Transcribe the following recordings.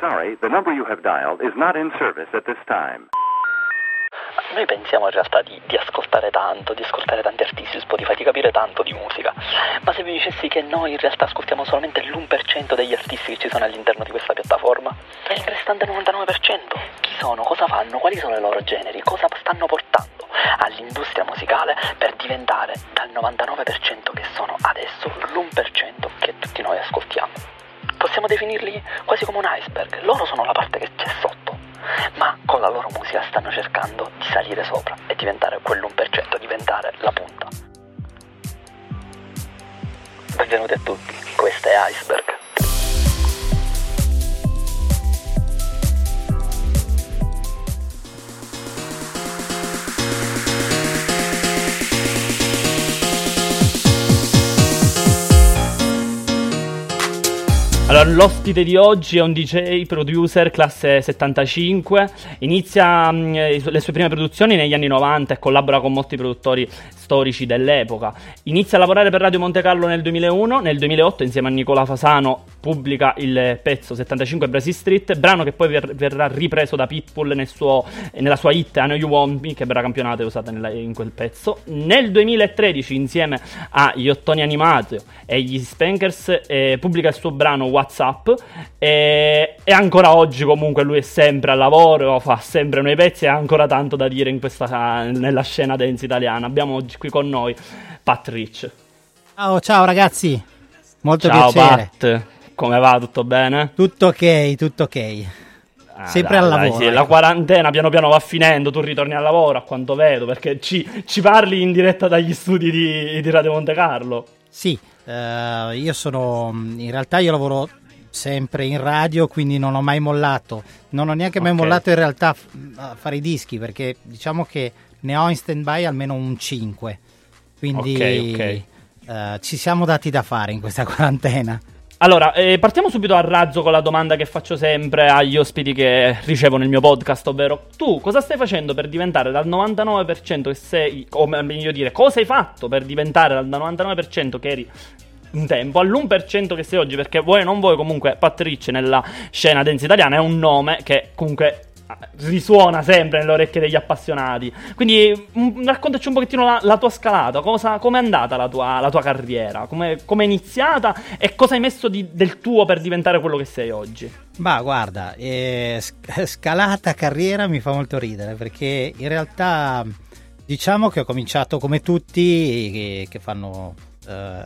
Sorry, the number you have dialed is not in service at this time. Noi pensiamo in realtà di, di, ascoltare tanto, di ascoltare tanti artisti su Spotify, di capire tanto di musica, ma se vi dicessi che noi in realtà ascoltiamo solamente l'1% degli artisti che ci sono all'interno di questa piattaforma, e il restante 99% chi sono, cosa fanno, quali sono i loro generi, cosa stanno portando all'industria musicale per diventare dal 99% che sono adesso l'1% che tutti noi ascoltiamo. Possiamo definirli quasi come un iceberg, loro sono la parte che c'è sotto ma con la loro musica stanno cercando di salire sopra e diventare quell'1%, diventare la punta. Benvenuti a tutti, questo è Iceberg. Allora, l'ospite di oggi è un DJ producer classe 75, inizia mh, le sue prime produzioni negli anni 90 e collabora con molti produttori storici dell'epoca. Inizia a lavorare per Radio Monte Carlo nel 2001, nel 2008 insieme a Nicola Fasano pubblica il pezzo 75 Brasil Street, brano che poi ver- verrà ripreso da Pitbull nel suo, nella sua hit I Know You Want Me, che verrà campionata e usata nella, in quel pezzo. Nel 2013 insieme agli Ottoni Animati e gli Spankers eh, pubblica il suo brano Whatsapp e, e, ancora oggi comunque lui è sempre al lavoro, fa sempre nuovi pezzi e ha ancora tanto da dire questa, nella scena dance italiana. Abbiamo oggi qui con noi Pat Rich. Ciao, ciao ragazzi, molto ciao, piacere. Pat, come va? Tutto bene? Tutto ok, tutto ok. Ah, Sempre dai, al dai, lavoro. sì, ecco. La quarantena piano piano va finendo, tu ritorni al lavoro a quanto vedo, perché ci, ci parli in diretta dagli studi di, di Radio Monte Carlo. Sì, eh, io sono in realtà io lavoro sempre in radio, quindi non ho mai mollato. Non ho neanche mai Ok. mollato in realtà a fare i dischi, perché diciamo che ne ho in stand by almeno un 5. Quindi Ok, ok. eh, ci siamo dati da fare in questa quarantena. Allora, eh, partiamo subito a razzo con la domanda che faccio sempre agli ospiti che ricevo nel mio podcast, ovvero tu cosa stai facendo per diventare dal 99% che sei, o meglio dire, cosa hai fatto per diventare dal 99% che eri un tempo all'1% che sei oggi, perché vuoi o non vuoi comunque Patrice nella scena dance italiana è un nome che comunque risuona sempre nelle orecchie degli appassionati. Quindi mm, raccontaci un pochettino la, la tua scalata, come è andata la tua, la tua carriera, come è iniziata e cosa hai messo di- del tuo per diventare quello che sei oggi. Ma guarda, eh, sc- scalata carriera mi fa molto ridere perché in realtà diciamo che ho cominciato come tutti che, che fanno eh,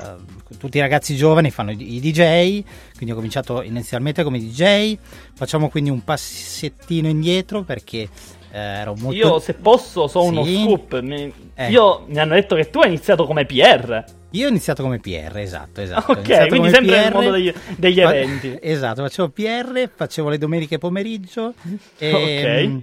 tutti i ragazzi giovani fanno i, DJ, quindi ho cominciato inizialmente come DJ, facciamo quindi un passettino indietro perché eh, ero molto Io, se posso, so uno Sì. scoop. Mi, Eh. Io mi hanno detto che tu hai iniziato come PR. Io ho iniziato come PR, esatto, esatto. Ok, quindi sempre nel PR, mondo degli, degli eventi. Esatto, facevo PR, facevo le domeniche pomeriggio. E, Ok. mm,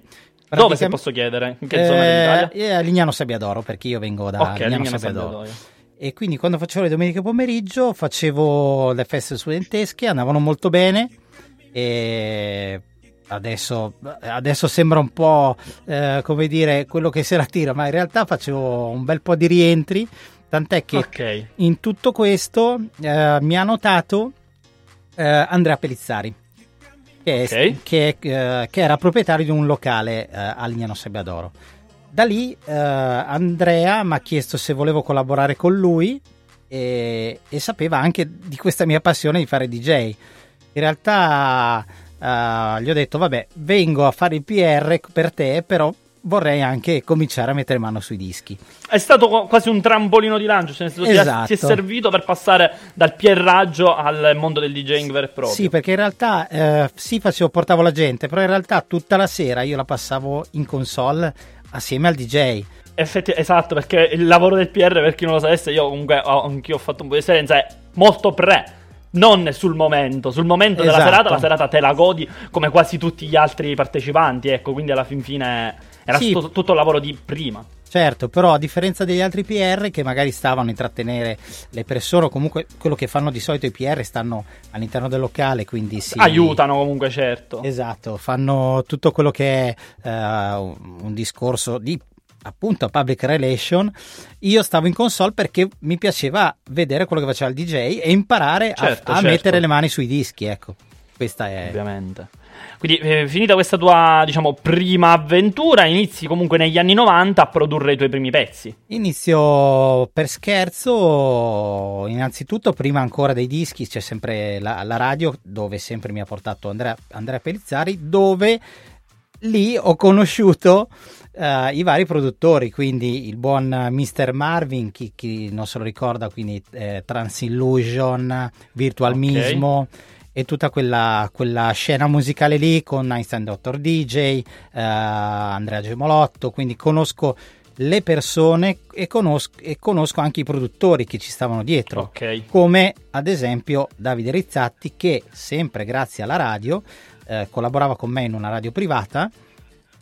Dove, se posso chiedere? In che zona d'Italia? Eh, a Lignano Sabbiadoro, perché io vengo da Ok, Lignano Lignano Sabbiadoro. Sabbiadoro. E quindi quando facevo le domeniche pomeriggio facevo le feste studentesche, andavano molto bene. E adesso, adesso sembra un po' eh, come dire quello che se la tira, ma in realtà facevo un bel po' di rientri. Tant'è che Ok. in tutto questo eh, mi ha notato eh, Andrea Pellizzari, che, è- Ok. che, eh, che era proprietario di un locale eh, a Lignano Sabbiadoro. Da lì eh, Andrea mi ha chiesto se volevo collaborare con lui e, e sapeva anche di questa mia passione di fare DJ. In realtà uh, gli ho detto, vabbè, vengo a fare il PR per te, però vorrei anche cominciare a mettere mano sui dischi. È stato quasi un trampolino di lancio, cioè nel senso esatto. ti è servito per passare dal pierraggio al mondo del DJing vero e proprio. Sì, perché in realtà eh, sì, facevo, portavo la gente, però in realtà tutta la sera io la passavo in console assieme al DJ. Effetti, esatto, perché il lavoro del PR, per chi non lo sapesse, io comunque ho, anch'io ho fatto un po' di esperienza, è molto pre non sul momento, sul momento esatto. della serata, la serata te la godi come quasi tutti gli altri partecipanti, ecco, quindi alla fin fine era sì. tutto, tutto il lavoro di prima. Certo, però a differenza degli altri PR che magari stavano a intrattenere le persone o comunque quello che fanno di solito i PR stanno all'interno del locale, quindi si... Aiutano comunque, certo. Esatto, fanno tutto quello che è uh, un discorso di appunto public relation, io stavo in console perché mi piaceva vedere quello che faceva il DJ e imparare certo, a, a certo. mettere le mani sui dischi, ecco. Questa è... Ovviamente. Quindi, eh, finita questa tua, diciamo, prima avventura, inizi comunque negli anni 90 a produrre i tuoi primi pezzi. Inizio per scherzo, innanzitutto, prima ancora dei dischi, c'è sempre la, la radio, dove sempre mi ha portato Andrea, Andrea Pellizzari, dove lì ho conosciuto uh, i vari produttori, quindi il buon Mr. Marvin, chi, chi non se lo ricorda, quindi eh, Transillusion, Virtual okay. Mismo e tutta quella, quella, scena musicale lì con Einstein Dr. DJ, eh, Andrea Gemolotto, quindi conosco le persone e conosco, e conosco, anche i produttori che ci stavano dietro, okay. come ad esempio Davide Rizzatti che sempre grazie alla radio eh, collaborava con me in una radio privata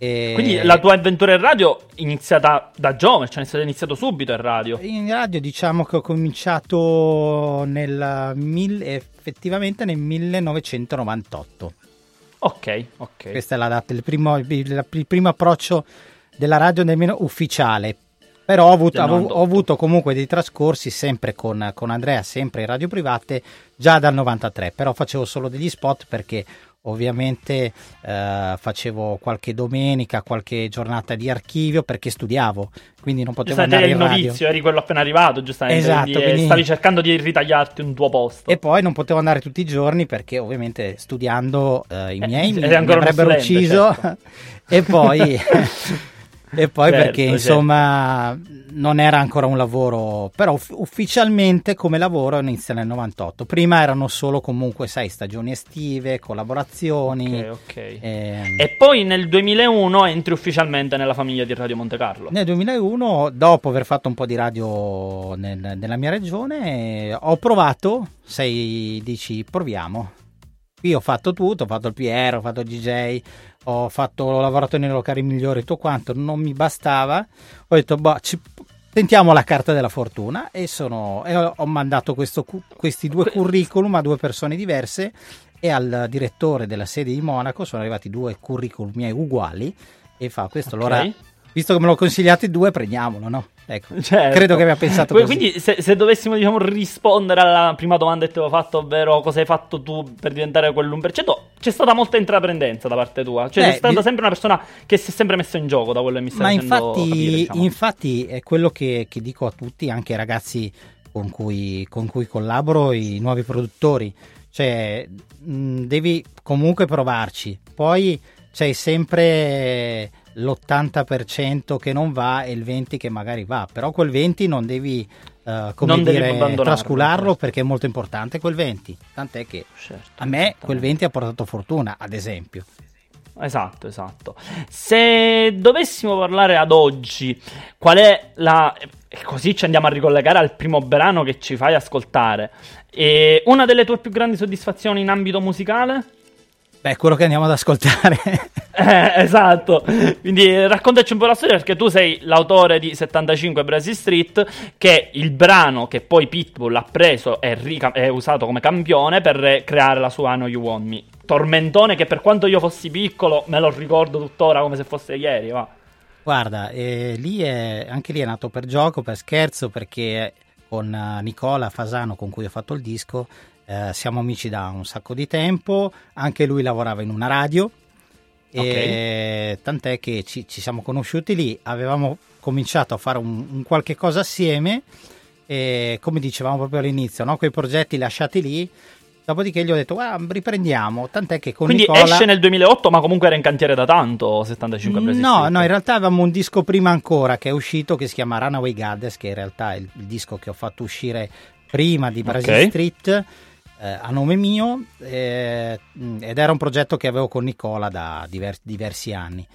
e... Quindi la tua avventura in radio è iniziata da giovane, cioè è iniziato subito in radio? In radio diciamo che ho cominciato nel mil... effettivamente nel 1998. Ok, ok. Questa è la data, il primo, il, il primo approccio della radio nemmeno ufficiale. Però ho avuto, ho avuto, comunque dei trascorsi sempre con, con Andrea, sempre in radio private, già dal 93. Però facevo solo degli spot perché ovviamente eh, facevo qualche domenica, qualche giornata di archivio perché studiavo, quindi non potevo andare in radio. novizio, eri quello appena arrivato, giustamente, esatto, quindi, quindi... stavi cercando di ritagliarti un tuo posto. E poi non potevo andare tutti i giorni perché ovviamente studiando eh, i miei eh, mi, mi avrebbero ucciso certo. e poi E poi certo, perché certo. insomma non era ancora un lavoro, però ufficialmente come lavoro inizia nel 98. Prima erano solo comunque, sai, stagioni estive, collaborazioni. Ok, ok. E... Ehm, e poi nel 2001 entri ufficialmente nella famiglia di Radio Monte Carlo. Nel 2001, dopo aver fatto un po' di radio nel, nella mia regione, ho provato, sei, dici proviamo. Qui ho fatto tutto, ho fatto il PR, ho fatto il DJ, ho, fatto, ho lavorato nei locali migliori, tutto quanto, non mi bastava. Ho detto, boh, ci, tentiamo la carta della fortuna e, sono, e ho, mandato questo, questi due curriculum a due persone diverse e al direttore della sede di Monaco sono arrivati due curriculum miei uguali e fa questo, okay. allora visto che me l'ho consigliati due prendiamolo, no? Ecco, certo. credo che abbia pensato così. Quindi se, se, dovessimo diciamo, rispondere alla prima domanda che ti avevo fatto, ovvero cosa hai fatto tu per diventare quell'1%, c'è stata molta intraprendenza da parte tua. Cioè Beh, sei stata vi... sempre una persona che si è sempre messa in gioco da quello che mi stai Ma infatti, capire, diciamo. infatti è quello che, che, dico a tutti, anche ai ragazzi con cui, con cui collaboro, i nuovi produttori. Cioè, mh, devi comunque provarci. Poi c'hai sempre l'80% che non va e il 20% che magari va, però quel 20% non devi, uh, come non dire, trascularlo certo. perché è molto importante quel 20%, tant'è che certo, a me quel 20% ha portato fortuna, ad esempio. Esatto, esatto. Se dovessimo parlare ad oggi, qual è la... così ci andiamo a ricollegare al primo brano che ci fai ascoltare. E una delle tue più grandi soddisfazioni in ambito musicale? Beh, quello che andiamo ad ascoltare. eh, esatto. Quindi raccontaci un po' la storia perché tu sei l'autore di 75 Brazil Street, che è il brano che poi Pitbull ha preso e rica- è usato come campione per creare la sua Know You Want Me. Tormentone che per quanto io fossi piccolo me lo ricordo tuttora come se fosse ieri, va. Guarda, eh, lì è, anche lì è nato per gioco, per scherzo, perché con uh, Nicola Fasano con cui ho fatto il disco eh, siamo amici da un sacco di tempo, anche lui lavorava in una radio, okay. tant'è che ci, ci, siamo conosciuti lì, avevamo cominciato a fare un, un qualche cosa assieme e come dicevamo proprio all'inizio, no? quei progetti lasciati lì Dopodiché gli ho detto, ah, riprendiamo, tant'è che con Quindi Nicola... esce nel 2008, ma comunque era in cantiere da tanto, 75 Brasi No, no, in realtà avevamo un disco prima ancora che è uscito che si chiama Runaway Goddess, che in realtà è il, il disco che ho fatto uscire prima di Brazil Ok. Street eh, a nome mio eh, mh, ed era un progetto che avevo con Nicola da diver- diversi anni.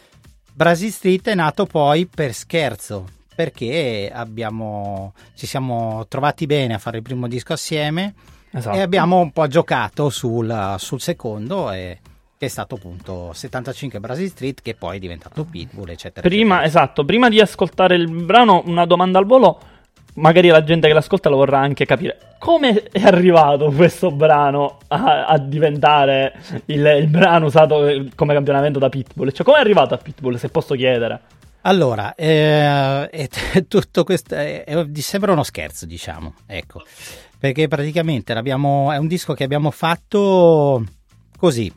Brazil Street è nato poi per scherzo perché abbiamo, ci siamo trovati bene a fare il primo disco assieme Esatto. e abbiamo un po' giocato sul, sul secondo e, che è stato appunto 75 Brazil Street che poi è diventato Pitbull eccetera Prima, eccetera. esatto, prima di ascoltare il brano, una domanda al volo. Magari la gente che l'ascolta lo vorrà anche capire. Come è arrivato questo brano a, a diventare il, il brano usato eh, come campionamento da Pitbull? Cioè, come è arrivato a Pitbull, se posso chiedere? Allora, eh, è- è tutto questo è- è- sembra uno scherzo, diciamo, ecco, perché praticamente è un disco che abbiamo fatto così,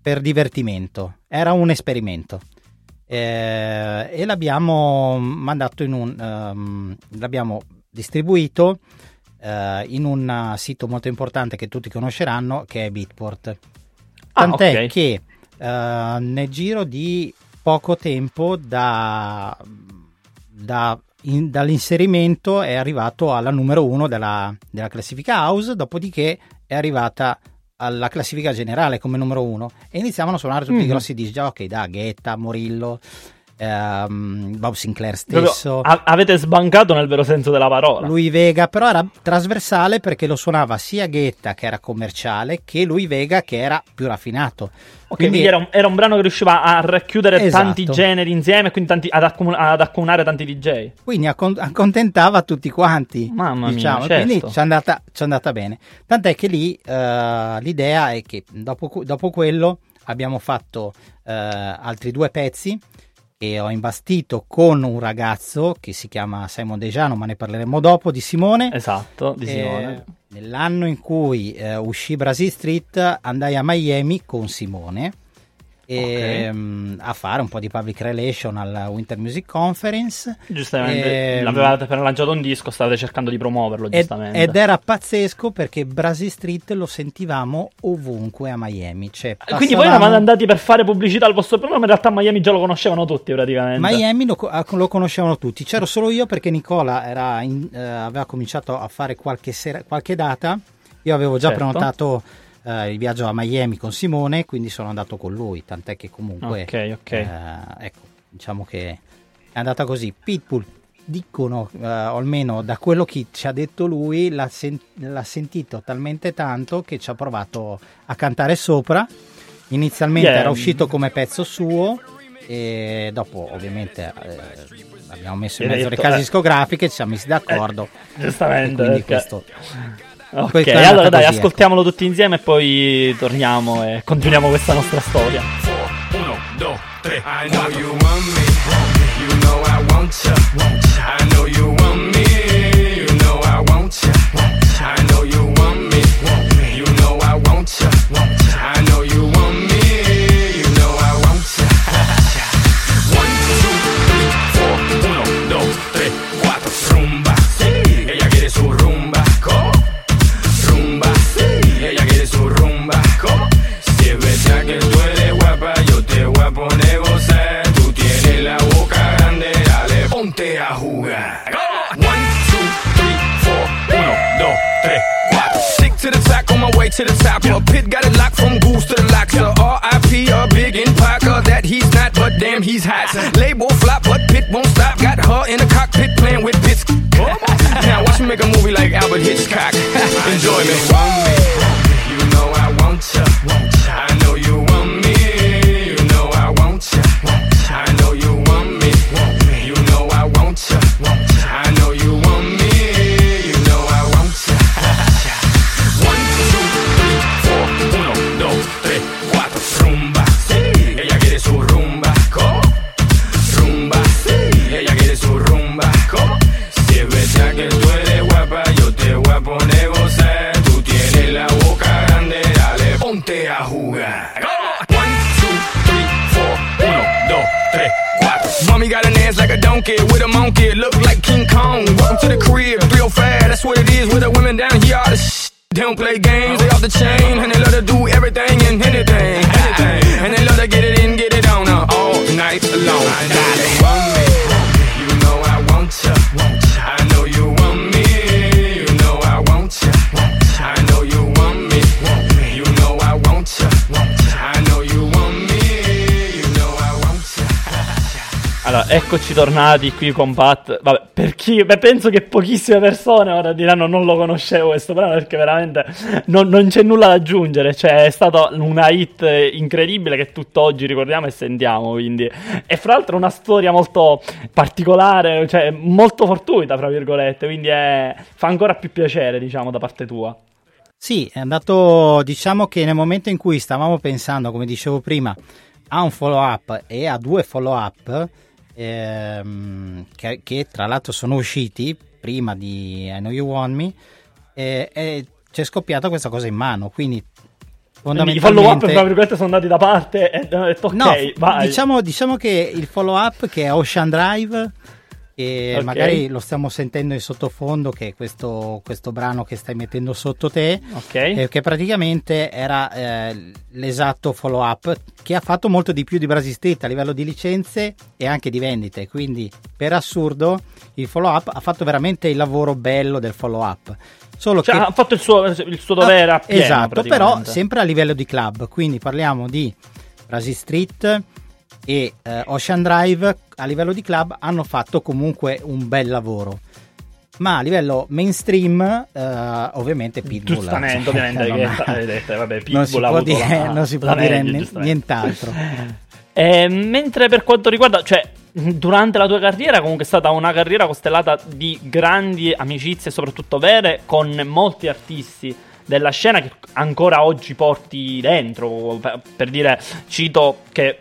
per divertimento, era un esperimento eh, e l'abbiamo mandato in un, ehm, l'abbiamo distribuito eh, in un sito molto importante che tutti conosceranno, che è Beatport. Ah, Tant'è ok. che eh, nel giro di poco tempo da, da- in- dall'inserimento è arrivato alla numero uno della, della classifica house, dopodiché è arrivata alla classifica generale come numero uno e iniziavano a suonare tutti Mhm. i grossi disc jockey da Guetta, Morillo, ehm, Bob Sinclair stesso. a- avete sbancato nel vero senso della parola. Lui Vega, però era trasversale perché lo suonava sia Guetta che era commerciale che lui Vega che era più raffinato. Ok, quindi era un, era un brano che riusciva a racchiudere Esatto. tanti generi insieme quindi tanti- ad, accomu- ad accomunare tanti DJ. quindi accon- accontentava tutti quanti. Mamma mia, diciamo, certo. quindi ci è andata, andata bene. Tant'è che lì eh, l'idea è che dopo, dopo quello abbiamo fatto eh, altri due pezzi e ho imbastito con un ragazzo che si chiama Simon Dejano, ma ne parleremo dopo, di Simone. Esatto, di Eh, Simone. nell'anno in cui eh, uscì Brazil Street andai a Miami con Simone ehm, a fare un po' di public relation alla Winter Music Conference Giustamente, ehm, l'avevate appena lanciato un disco, stavate cercando di promuoverlo, ed, giustamente. ed era pazzesco perché Brazil Street lo sentivamo ovunque a Miami cioè, Quindi voi passavamo- eravate andati per fare pubblicità al vostro programma, in realtà a Miami già lo conoscevano tutti praticamente. Miami lo, ah, lo conoscevano tutti, c'ero solo io perché Nicola era in- eh, aveva cominciato a fare qualche, sera- qualche data, io avevo già Certo. prenotato eh, il viaggio a Miami con Simone, quindi sono andato con lui, tant'è che comunque Ok, ok. eh, ecco, diciamo che è andata così. Pitbull dicono, eh, o almeno da quello che ci ha detto lui, l'ha, sen- l'ha sentito talmente tanto che ci ha provato a cantare sopra. Inizialmente Yeah. era uscito come pezzo suo e dopo ovviamente eh, abbiamo messo in mezzo le detto, case eh. discografiche, ci siamo messi d'accordo. Eh, giustamente, quindi questo Ok, allora dai, così, ecco. ascoltiamolo tutti insieme e poi torniamo e continuiamo questa nostra storia. Uno, dos, tres. I know you want me. You know I want ya. I know way to the top. A pit got it locked from goose to the locks. A R.I.P. a big in Parker that he's not, but damn he's hot. Label flop, but Pit won't stop. Got her in the cockpit playing with Pitts. now watch me make a movie like Albert Hitchcock. Enjoy me. They don't play games, they off the chain, and they love to do eccoci tornati qui con Pat. Vabbè, per chi... Beh, penso che pochissime persone ora diranno non lo conoscevo questo brano perché veramente non, non c'è nulla da aggiungere. Cioè, è stata una hit incredibile che tutt'oggi ricordiamo e sentiamo, quindi... E fra l'altro una storia molto particolare, cioè molto fortuita, fra virgolette, quindi è... fa ancora più piacere, diciamo, da parte tua. Sì, è andato, diciamo che nel momento in cui stavamo pensando, come dicevo prima, a un follow up e a due follow up, ehm, che, che tra l'altro sono usciti prima di I Know You Want Me, e, e ci è scoppiata questa cosa in mano, quindi i follow up, virgolette, sono andati da parte e ho detto ok, No, diciamo, diciamo che il follow up che è Ocean Drive, e Ok. magari lo stiamo sentendo in sottofondo, che è questo, questo brano che stai mettendo sotto te, Ok. eh, che praticamente era eh, l'esatto follow up che ha fatto molto di più di Brasi Street a livello di licenze e anche di vendite. Quindi, per assurdo, il follow up ha fatto veramente il lavoro bello del follow up. Solo Cioè, che ha fatto il suo, il suo dovere Ah, appieno, Esatto, però sempre a livello di club, quindi parliamo di Brasi Street e eh, Ocean Drive a livello di club hanno fatto comunque un bel lavoro. Ma a livello mainstream, eh, ovviamente Pitbull. Giustamente, ovviamente, non ha- detto, vabbè, non si Pitbull può dire, la- non si può dire meglio, nient'altro. Eh, mentre per quanto riguarda, cioè, durante la tua carriera, comunque è stata una carriera costellata di grandi amicizie, soprattutto vere, con molti artisti della scena che ancora oggi porti dentro. Per, per dire, cito che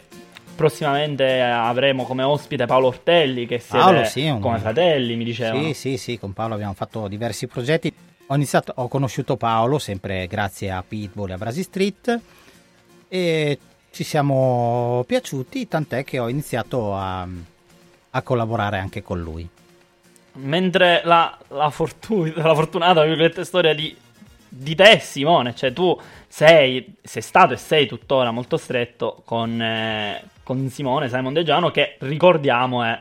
prossimamente avremo come ospite Paolo Ortelli, che siete Paolo, sì, un- come fratelli, mi dicevano. Sì, sì, sì, con Paolo abbiamo fatto diversi progetti. Ho, iniziato, ho conosciuto Paolo sempre grazie a Pitbull e a Brasi Street e ci siamo piaciuti, tant'è che ho iniziato a, a collaborare anche con lui. Mentre la, la, fortu- la fortunata storia di, di te, Simone, cioè tu sei, sei stato e sei tuttora molto stretto con, eh, con Simone Simon Degiano, che ricordiamo è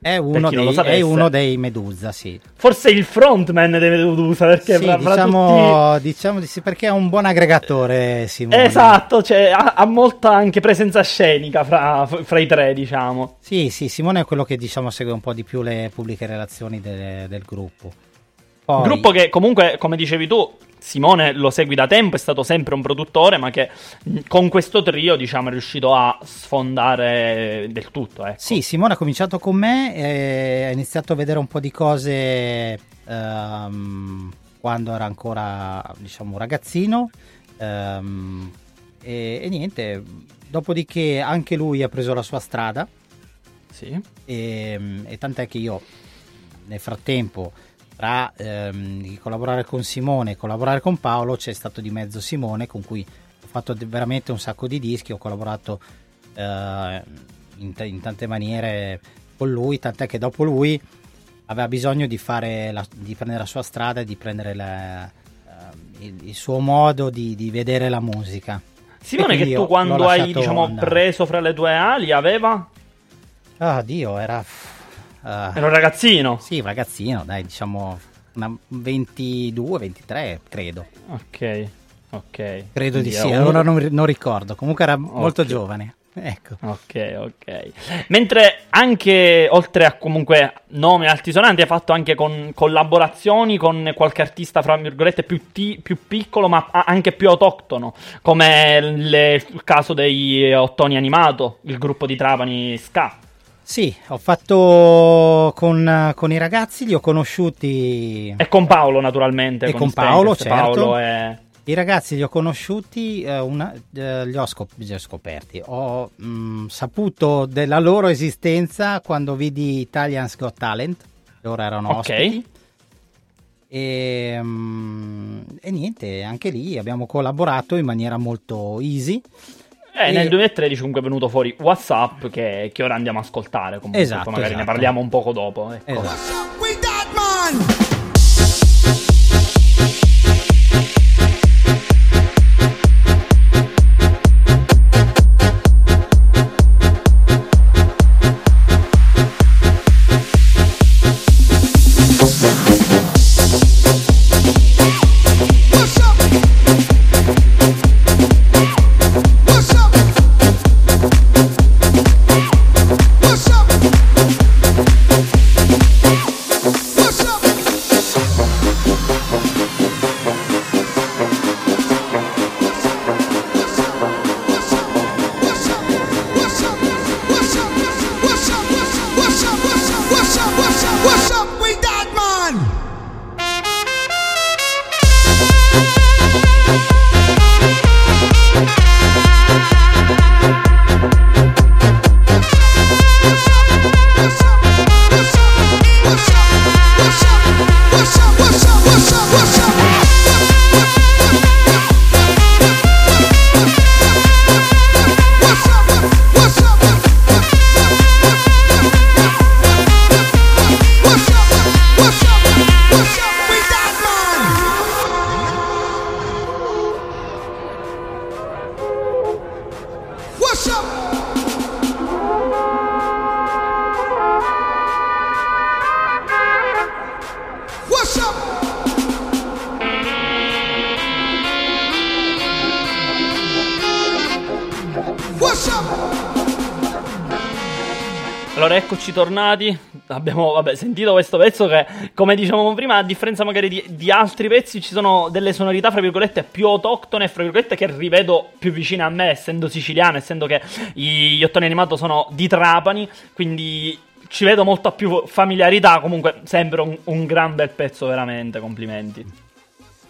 È uno, dei, sapesse. è uno dei Medusa, sì. forse il frontman dei Medusa, perché Sì, fra, fra diciamo, diciamo di sì, perché è un buon aggregatore tutti... Simone. Esatto, cioè, ha, ha molta anche presenza scenica fra, fra i tre, diciamo. Sì, sì, Simone è quello che diciamo segue un po' di più le pubbliche relazioni del, del gruppo. Poi, gruppo che comunque, come dicevi tu, Simone lo segui da tempo, è stato sempre un produttore, ma che con questo trio, diciamo, è riuscito a sfondare del tutto. Ecco. Sì, Simone ha cominciato con me e ha iniziato a vedere un po' di cose ehm, quando era ancora, diciamo, un ragazzino. ehm, e, e niente, dopodiché anche lui ha preso la sua strada Sì. e, e tant'è che io nel frattempo tra ehm, di collaborare con Simone e collaborare con Paolo c'è stato di mezzo Simone con cui ho fatto veramente un sacco di dischi, ho collaborato eh, in, t- in tante maniere con lui, tant'è che dopo lui aveva bisogno di, fare la- di prendere la sua strada e di prendere la- ehm, il, il suo modo di, di vedere la musica. Simone, che tu quando hai, diciamo, preso fra le tue ali aveva... Ah, Dio, era... ah, Era un ragazzino. Sì, un ragazzino, dai, diciamo una 22, 23, credo. Ok, ok. Credo di sì, era un- ora non, non ricordo. Comunque era molto Ok. giovane. Ecco. Ok, ok. Mentre anche, oltre a comunque nomi altisonanti, hai fatto anche con collaborazioni con qualche artista, fra virgolette, più, ti- più piccolo, ma anche più autoctono, come le- il caso dei Ottoni Animato, il gruppo di Trapani Ska. Sì, ho fatto con, con i ragazzi, li ho conosciuti. E con Paolo, naturalmente. E con Stenker, Paolo, certo. Paolo è... I ragazzi li ho conosciuti, eh, una- eh, li, ho scop- li ho scoperti. Ho mh, saputo della loro esistenza quando vidi Italians Got Talent. Loro erano Ok. ospiti. E, mm, e niente, anche lì abbiamo collaborato in maniera molto easy. Eh, E- nel 2013 comunque è venuto fuori WhatsApp che, che ora andiamo a ascoltare. Comunque, Esatto, magari ne esatto. parliamo un poco dopo. Ecco. Esatto. Eccoci tornati. Abbiamo vabbè, sentito questo pezzo che, come dicevamo prima, a differenza magari di, di altri pezzi, ci sono delle sonorità, fra virgolette, più autoctone, fra virgolette, che rivedo più vicine a me, essendo siciliano, essendo che gli ottoni animato sono di Trapani, quindi ci vedo molto più familiarità. Comunque, sempre un, un gran bel pezzo, veramente. Complimenti.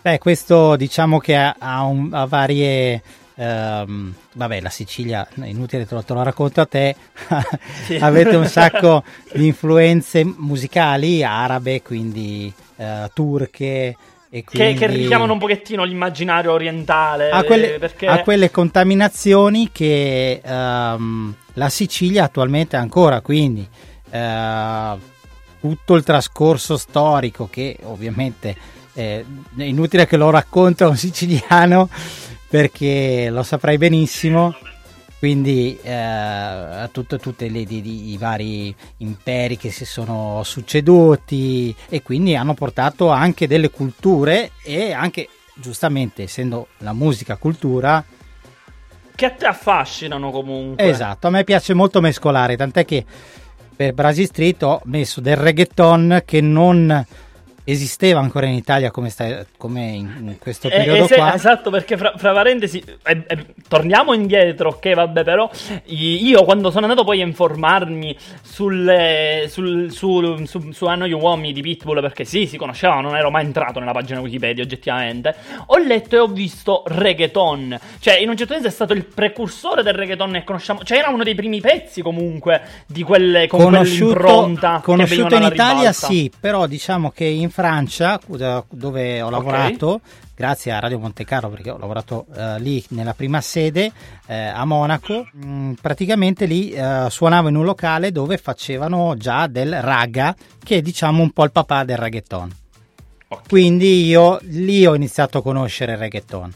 Beh, questo diciamo che ha, ha un- ha varie. Ehm, vabbè, la Sicilia, è inutile te lo, te lo racconto a te. Sì. Avete un sacco di influenze musicali arabe, quindi eh, turche. E Che, quindi che richiamano un pochettino l'immaginario orientale. a quelle, perché... a quelle contaminazioni che ehm, la Sicilia attualmente ha ancora. Quindi eh, tutto il trascorso storico, che ovviamente eh, è inutile che lo racconta un siciliano perché lo saprai benissimo. Quindi eh, tutto- tutti i vari imperi che si sono succeduti e quindi hanno portato anche delle culture e anche giustamente essendo la musica cultura Che a te affascinano comunque. Esatto, a me piace molto mescolare, tant'è che per Brasil Street ho messo del reggaeton che non esisteva ancora in Italia come, sta- come in, in questo periodo eh, se- qua. Esatto, perché fra, fra parentesi, eh, eh, torniamo indietro, ok, vabbè, però io quando sono andato poi a informarmi sulle, sul, su, su, su I Know You Want Me di Pitbull, perché sì, si conosceva, non ero mai entrato nella pagina Wikipedia oggettivamente, ho letto e ho visto reggaeton, cioè in un certo senso è stato il precursore del reggaeton che conosciamo, cioè era uno dei primi pezzi comunque di quelle, con quell'impronta che conosciuto in Italia ribalta. sì, però diciamo che in Francia, dove ho lavorato, grazie a Radio Monte Carlo perché ho lavorato eh, lì nella prima sede eh, a Monaco, mh, praticamente lì eh, suonavo in un locale dove facevano già del raga, che è diciamo un po' il papà del reggaeton. Ok. Quindi io lì ho iniziato a conoscere il reggaeton.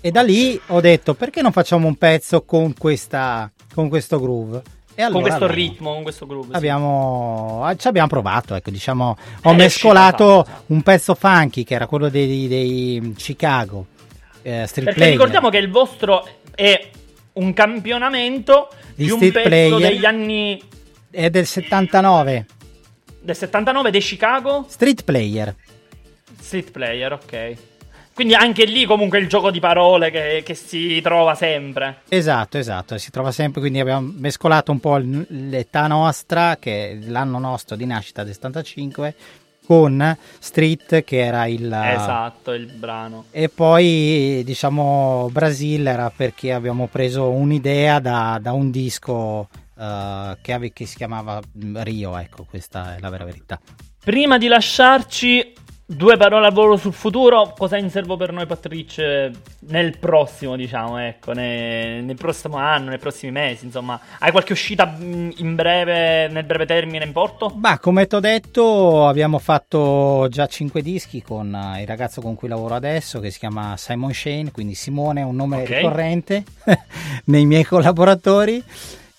E da lì ho detto perché non facciamo un pezzo con, questa, con questo groove? Allora con questo abbiamo- ritmo, con questo groove. Abbiamo, ah, ci abbiamo provato, ecco, diciamo, ho È mescolato riuscito, un pezzo funky che era quello dei, dei Chicago eh, Street Perché Player. ricordiamo che il vostro è un campionamento Di di, un pezzo player. degli anni è del 79, del 79 dei Chicago Street Player. Street Player, ok. Quindi anche lì comunque il gioco di parole che, che si trova sempre. Esatto, esatto, si trova sempre, quindi abbiamo mescolato un po' l'età nostra, che è l'anno nostro di nascita del 75, con Street che era il... Esatto, il brano. E poi diciamo Brasil era perché abbiamo preso un'idea da, da un disco eh, che, ave- che si chiamava Rio, ecco, questa è la vera verità. Prima di lasciarci, due parole al volo sul futuro. Cosa è in serbo per noi, Patrice, nel prossimo, diciamo, ecco, ne- nel prossimo anno, nei prossimi mesi, insomma. Hai qualche uscita mh, in breve, nel breve termine in porto? Ma come ti ho detto abbiamo fatto già cinque dischi con eh, il ragazzo con cui lavoro adesso che si chiama Simon Shane, quindi Simone è un nome Ok. ricorrente nei miei collaboratori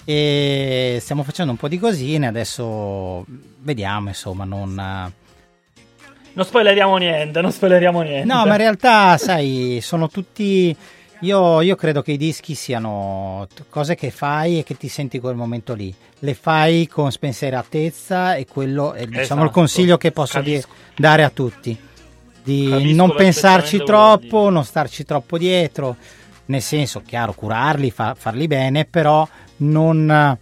e stiamo facendo un po' di cosine, adesso vediamo insomma non... Non spoileriamo niente, non spoileriamo niente. No, ma in realtà, sai, sono tutti. Io, io credo che i dischi siano cose che fai e che ti senti quel momento lì. Le fai con spensieratezza e quello è diciamo Esatto. il consiglio che posso di- dare a tutti. Di Capisco non pensarci troppo, non starci troppo dietro. Nel senso, chiaro, curarli, fa- farli bene, però non.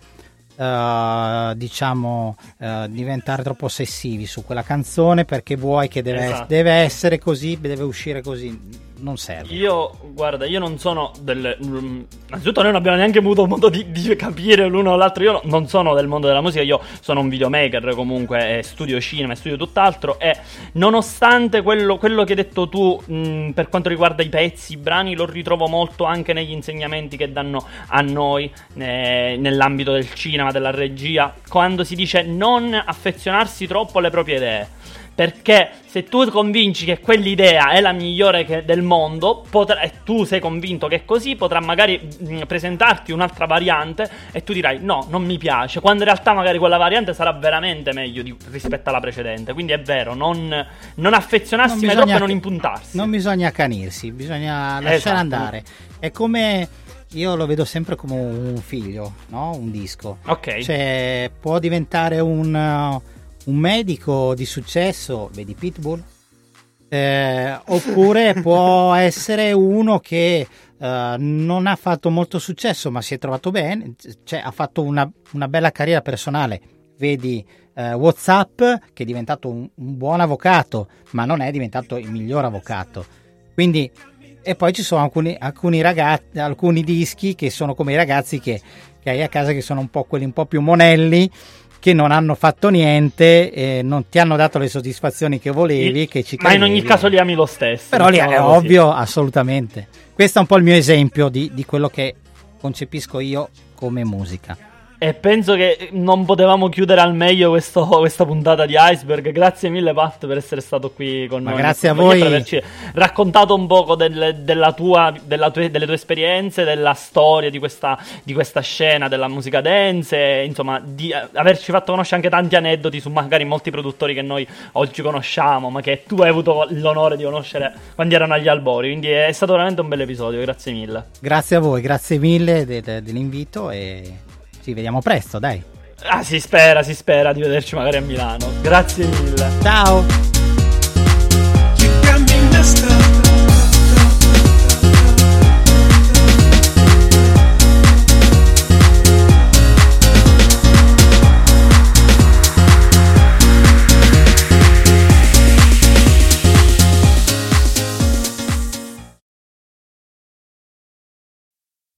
Eh, diciamo eh, diventare troppo ossessivi su quella canzone perché vuoi che deve, Esatto. deve essere così, deve uscire così, non serve. Io, guarda, io non sono del. mm, Innanzitutto, noi non abbiamo neanche avuto modo di, di capire l'uno o l'altro. Io no- non sono del mondo della musica, io sono un videomaker comunque, e studio cinema e studio tutt'altro. E nonostante quello, quello che hai detto tu mh, per quanto riguarda i pezzi, i brani, lo ritrovo molto anche negli insegnamenti che danno a noi eh, nell'ambito del cinema, della regia, quando si dice non affezionarsi troppo alle proprie idee. Perché se tu convinci che quell'idea è la migliore che- del mondo, potrà- e tu sei convinto che è così, potrà magari mh, presentarti un'altra variante e tu dirai no, non mi piace, quando in realtà magari quella variante sarà veramente meglio di- rispetto alla precedente. Quindi è vero, non, non affezionarsi mai troppo e non impuntarsi. Non bisogna accanirsi, bisogna lasciare Esatto. andare. È come io lo vedo sempre come un figlio, no? Un disco. Ok. Cioè, può diventare un, un medico di successo, vedi Pitbull, eh, oppure può essere uno che eh, non ha fatto molto successo ma si è trovato bene, cioè ha fatto una, una bella carriera personale, vedi eh, Whatsapp che è diventato un, un buon avvocato ma non è diventato il miglior avvocato. Quindi, e poi ci sono alcuni, alcuni ragazzi, alcuni dischi che sono come i ragazzi che, che hai a casa che sono un po' quelli un po' più monelli che non hanno fatto niente, e non ti hanno dato le soddisfazioni che volevi, che ci Ma in ogni caso li ami lo stesso. Però lì è mettiamola così. ovvio, assolutamente. Questo è un po' il mio esempio di, di quello che concepisco io come musica. E penso che non potevamo chiudere al meglio questo- questa puntata di Iceberg. Grazie mille, Pat, per essere stato qui con Ma noi. grazie a e per voi. averci raccontato un poco del- della tua, della tue- delle tue esperienze, della storia di questa, di questa scena della musica dance. e, insomma, di eh, averci fatto conoscere anche tanti aneddoti su magari molti produttori che noi oggi conosciamo, ma che tu hai avuto l'onore di conoscere quando erano agli albori. Quindi è stato veramente un bel episodio. Grazie mille. Grazie a voi, grazie mille de- de- dell'invito e ci vediamo presto, dai. Ah, si spera, si spera di vederci magari a Milano. Grazie mille. Ciao!